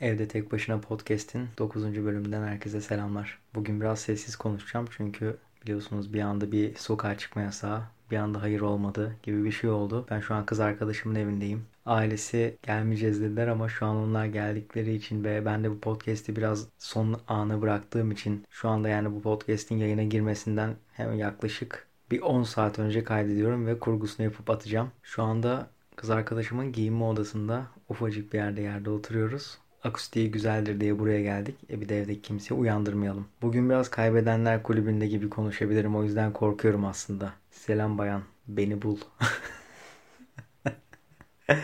Evde Tek Başına Podcast'in 9. bölümünden herkese selamlar. Bugün biraz sessiz konuşacağım çünkü biliyorsunuz bir anda bir sokağa çıkma yasağı, bir anda hayır olmadı gibi bir şey oldu. Ben şu an kız arkadaşımın evindeyim. Ailesi gelmeyeceğiz dediler ama şu an onlar geldikleri için ve ben de bu podcast'i biraz son ana bıraktığım için şu anda yani bu podcast'in yayına girmesinden hemen yaklaşık bir 10 saat önce kaydediyorum ve kurgusunu yapıp atacağım. Şu anda kız arkadaşımın giyinme odasında ufacık bir yerde yerde oturuyoruz akustiği güzeldir diye buraya geldik. E bir de evdeki kimseyi uyandırmayalım. Bugün biraz kaybedenler kulübünde gibi konuşabilirim. O yüzden korkuyorum aslında. Selam bayan. Beni bul.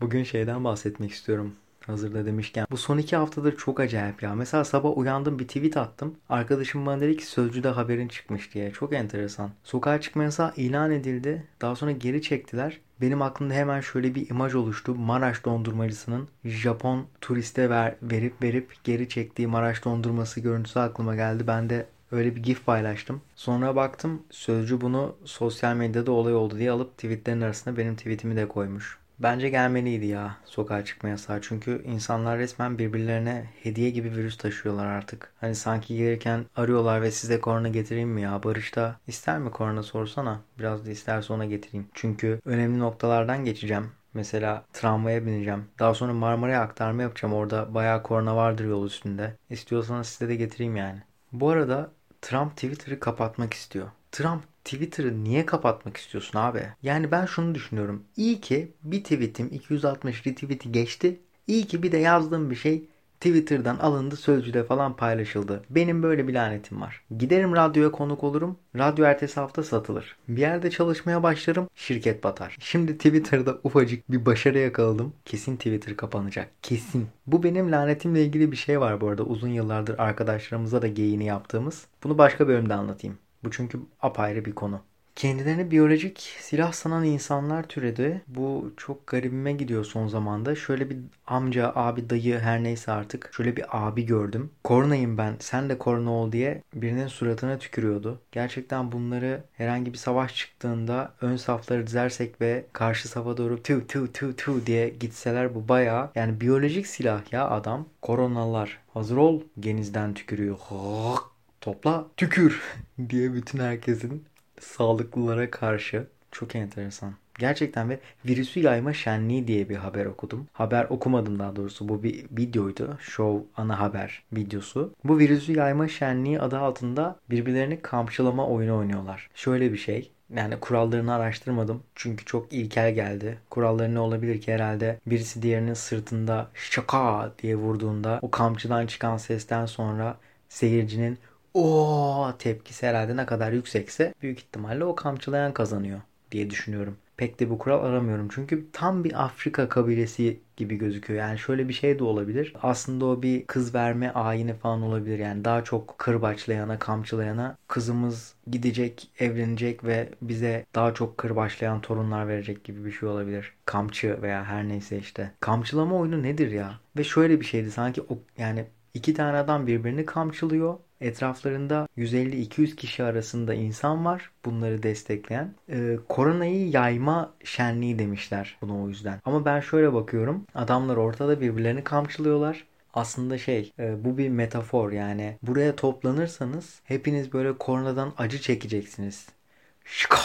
Bugün şeyden bahsetmek istiyorum. Hazırda demişken. Bu son iki haftadır çok acayip ya. Mesela sabah uyandım bir tweet attım. Arkadaşım bana dedi ki Sözcü'de haberin çıkmış diye. Çok enteresan. Sokağa çıkma yasağı ilan edildi. Daha sonra geri çektiler. Benim aklımda hemen şöyle bir imaj oluştu. Maraş dondurmacısının Japon turiste ver, verip verip geri çektiği Maraş dondurması görüntüsü aklıma geldi. Ben de öyle bir gif paylaştım. Sonra baktım Sözcü bunu sosyal medyada olay oldu diye alıp tweetlerin arasına benim tweetimi de koymuş. Bence gelmeliydi ya sokağa çıkma yasağı. Çünkü insanlar resmen birbirlerine hediye gibi virüs taşıyorlar artık. Hani sanki gelirken arıyorlar ve size korona getireyim mi ya? Barış da ister mi korona sorsana. Biraz da isterse ona getireyim. Çünkü önemli noktalardan geçeceğim. Mesela tramvaya bineceğim. Daha sonra Marmara'ya aktarma yapacağım. Orada bayağı korona vardır yol üstünde. İstiyorsanız size de getireyim yani. Bu arada Trump Twitter'ı kapatmak istiyor. Trump Twitter'ı niye kapatmak istiyorsun abi? Yani ben şunu düşünüyorum. İyi ki bir tweetim 260 retweet'i geçti. İyi ki bir de yazdığım bir şey Twitter'dan alındı sözcüde falan paylaşıldı. Benim böyle bir lanetim var. Giderim radyoya konuk olurum. Radyo ertesi hafta satılır. Bir yerde çalışmaya başlarım. Şirket batar. Şimdi Twitter'da ufacık bir başarı yakaladım. Kesin Twitter kapanacak. Kesin. Bu benim lanetimle ilgili bir şey var bu arada. Uzun yıllardır arkadaşlarımıza da geyini yaptığımız. Bunu başka bölümde anlatayım. Bu çünkü apayrı bir konu. Kendilerini biyolojik silah sanan insanlar türedi. Bu çok garibime gidiyor son zamanda. Şöyle bir amca, abi, dayı her neyse artık şöyle bir abi gördüm. Koronayım ben sen de korona ol diye birinin suratına tükürüyordu. Gerçekten bunları herhangi bir savaş çıktığında ön safları dizersek ve karşı safa doğru tu tu tu tu diye gitseler bu baya yani biyolojik silah ya adam. Koronalar hazır ol genizden tükürüyor. Topla tükür diye bütün herkesin sağlıklılara karşı çok enteresan. Gerçekten ve virüsü yayma şenliği diye bir haber okudum. Haber okumadım daha doğrusu. Bu bir videoydu. Show ana haber videosu. Bu virüsü yayma şenliği adı altında birbirlerini kamçılama oyunu oynuyorlar. Şöyle bir şey. Yani kurallarını araştırmadım. Çünkü çok ilkel geldi. Kuralları ne olabilir ki herhalde birisi diğerinin sırtında şaka diye vurduğunda o kamçıdan çıkan sesten sonra seyircinin o tepkisi herhalde ne kadar yüksekse büyük ihtimalle o kamçılayan kazanıyor diye düşünüyorum. Pek de bu kural aramıyorum. Çünkü tam bir Afrika kabilesi gibi gözüküyor. Yani şöyle bir şey de olabilir. Aslında o bir kız verme ayini falan olabilir. Yani daha çok kırbaçlayana, kamçılayana kızımız gidecek, evlenecek ve bize daha çok kırbaçlayan torunlar verecek gibi bir şey olabilir. Kamçı veya her neyse işte. Kamçılama oyunu nedir ya? Ve şöyle bir şeydi sanki o yani iki tane adam birbirini kamçılıyor Etraflarında 150-200 kişi arasında insan var bunları destekleyen. Ee, koronayı yayma şenliği demişler bunu o yüzden. Ama ben şöyle bakıyorum. Adamlar ortada birbirlerini kamçılıyorlar aslında şey e, bu bir metafor yani buraya toplanırsanız hepiniz böyle koronadan acı çekeceksiniz. Şıka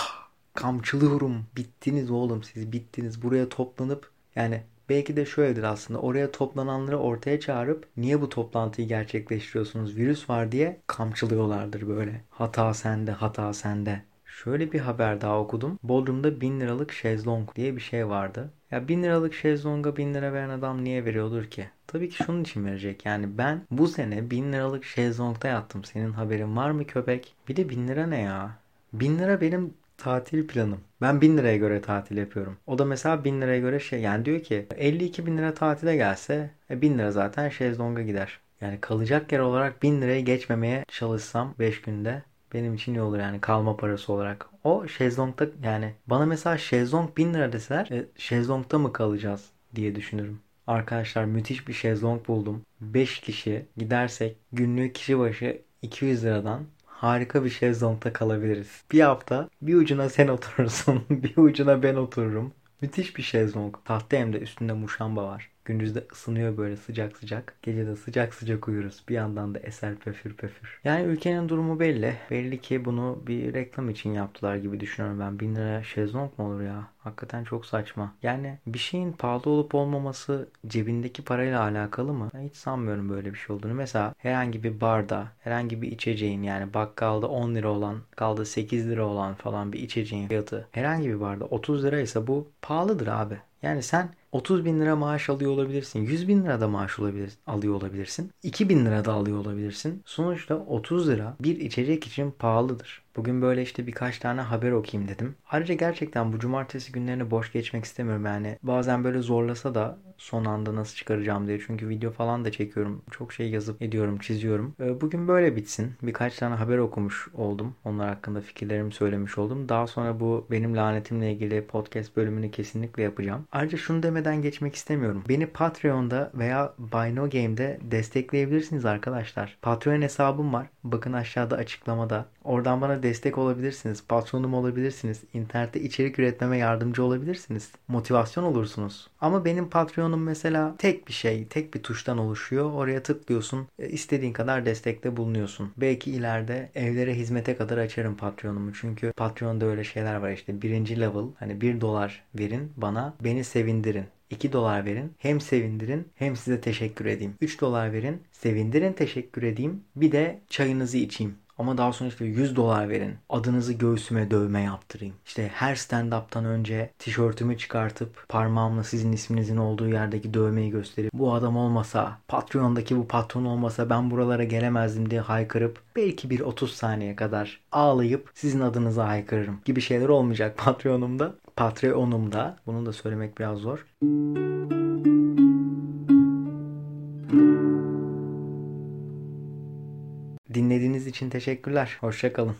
kamçılıyorum bittiniz oğlum siz bittiniz buraya toplanıp yani Belki de şöyledir aslında oraya toplananları ortaya çağırıp niye bu toplantıyı gerçekleştiriyorsunuz virüs var diye kamçılıyorlardır böyle. Hata sende hata sende. Şöyle bir haber daha okudum. Bodrum'da 1000 liralık şezlong diye bir şey vardı. Ya 1000 liralık şezlonga 1000 lira veren adam niye veriyordur ki? Tabii ki şunun için verecek. Yani ben bu sene 1000 liralık şezlongda yattım. Senin haberin var mı köpek? Bir de 1000 lira ne ya? 1000 lira benim tatil planım. Ben 1000 liraya göre tatil yapıyorum. O da mesela 1000 liraya göre şey yani diyor ki 52 bin lira tatile gelse e, 1000 lira zaten şezlonga gider. Yani kalacak yer olarak 1000 liraya geçmemeye çalışsam 5 günde benim için iyi olur yani kalma parası olarak. O şezlongda yani bana mesela şezlong 1000 lira deseler e, şezlongda mı kalacağız diye düşünürüm. Arkadaşlar müthiş bir şezlong buldum. 5 kişi gidersek günlük kişi başı 200 liradan harika bir şezlongda kalabiliriz. Bir hafta bir ucuna sen oturursun, bir ucuna ben otururum. Müthiş bir şezlong. Tahta hem de üstünde muşamba var. Gündüz de ısınıyor böyle sıcak sıcak. Gece de sıcak sıcak uyuruz. Bir yandan da eser pöfür pöfür. Yani ülkenin durumu belli. Belli ki bunu bir reklam için yaptılar gibi düşünüyorum ben. Bin lira şezlong mu olur ya? Hakikaten çok saçma. Yani bir şeyin pahalı olup olmaması cebindeki parayla alakalı mı? Ben hiç sanmıyorum böyle bir şey olduğunu. Mesela herhangi bir barda, herhangi bir içeceğin yani bakkalda 10 lira olan, kaldı 8 lira olan falan bir içeceğin fiyatı herhangi bir barda 30 liraysa bu pahalıdır abi. Yani sen 30 bin lira maaş alıyor olabilirsin. 100 bin lira da maaş olabilir, alıyor olabilirsin. 2 bin lira da alıyor olabilirsin. Sonuçta 30 lira bir içecek için pahalıdır. Bugün böyle işte birkaç tane haber okuyayım dedim. Ayrıca gerçekten bu cumartesi günlerini boş geçmek istemiyorum yani. Bazen böyle zorlasa da son anda nasıl çıkaracağım diye. Çünkü video falan da çekiyorum. Çok şey yazıp ediyorum, çiziyorum. Ee, bugün böyle bitsin. Birkaç tane haber okumuş oldum. Onlar hakkında fikirlerimi söylemiş oldum. Daha sonra bu benim lanetimle ilgili podcast bölümünü kesinlikle yapacağım. Ayrıca şunu demeden geçmek istemiyorum. Beni Patreon'da veya Buy No Game'de destekleyebilirsiniz arkadaşlar. Patreon hesabım var. Bakın aşağıda açıklamada. Oradan bana destek olabilirsiniz. Patronum olabilirsiniz. İnternette içerik üretmeme yardımcı olabilirsiniz. Motivasyon olursunuz. Ama benim Patreon'um mesela tek bir şey, tek bir tuştan oluşuyor. Oraya tıklıyorsun. E, istediğin kadar destekte bulunuyorsun. Belki ileride evlere hizmete kadar açarım Patreon'umu. Çünkü Patreon'da öyle şeyler var işte. Birinci level hani 1 dolar verin bana. Beni sevindirin. 2 dolar verin. Hem sevindirin hem size teşekkür edeyim. 3 dolar verin. Sevindirin teşekkür edeyim. Bir de çayınızı içeyim. Ama daha sonra işte 100 dolar verin. Adınızı göğsüme dövme yaptırayım. İşte her stand-up'tan önce tişörtümü çıkartıp parmağımla sizin isminizin olduğu yerdeki dövmeyi gösterip bu adam olmasa, Patreon'daki bu patron olmasa ben buralara gelemezdim diye haykırıp belki bir 30 saniye kadar ağlayıp sizin adınıza haykırırım gibi şeyler olmayacak Patreon'umda. Patreon'umda. Bunu da söylemek biraz zor. Dinlediğiniz için teşekkürler. Hoşçakalın.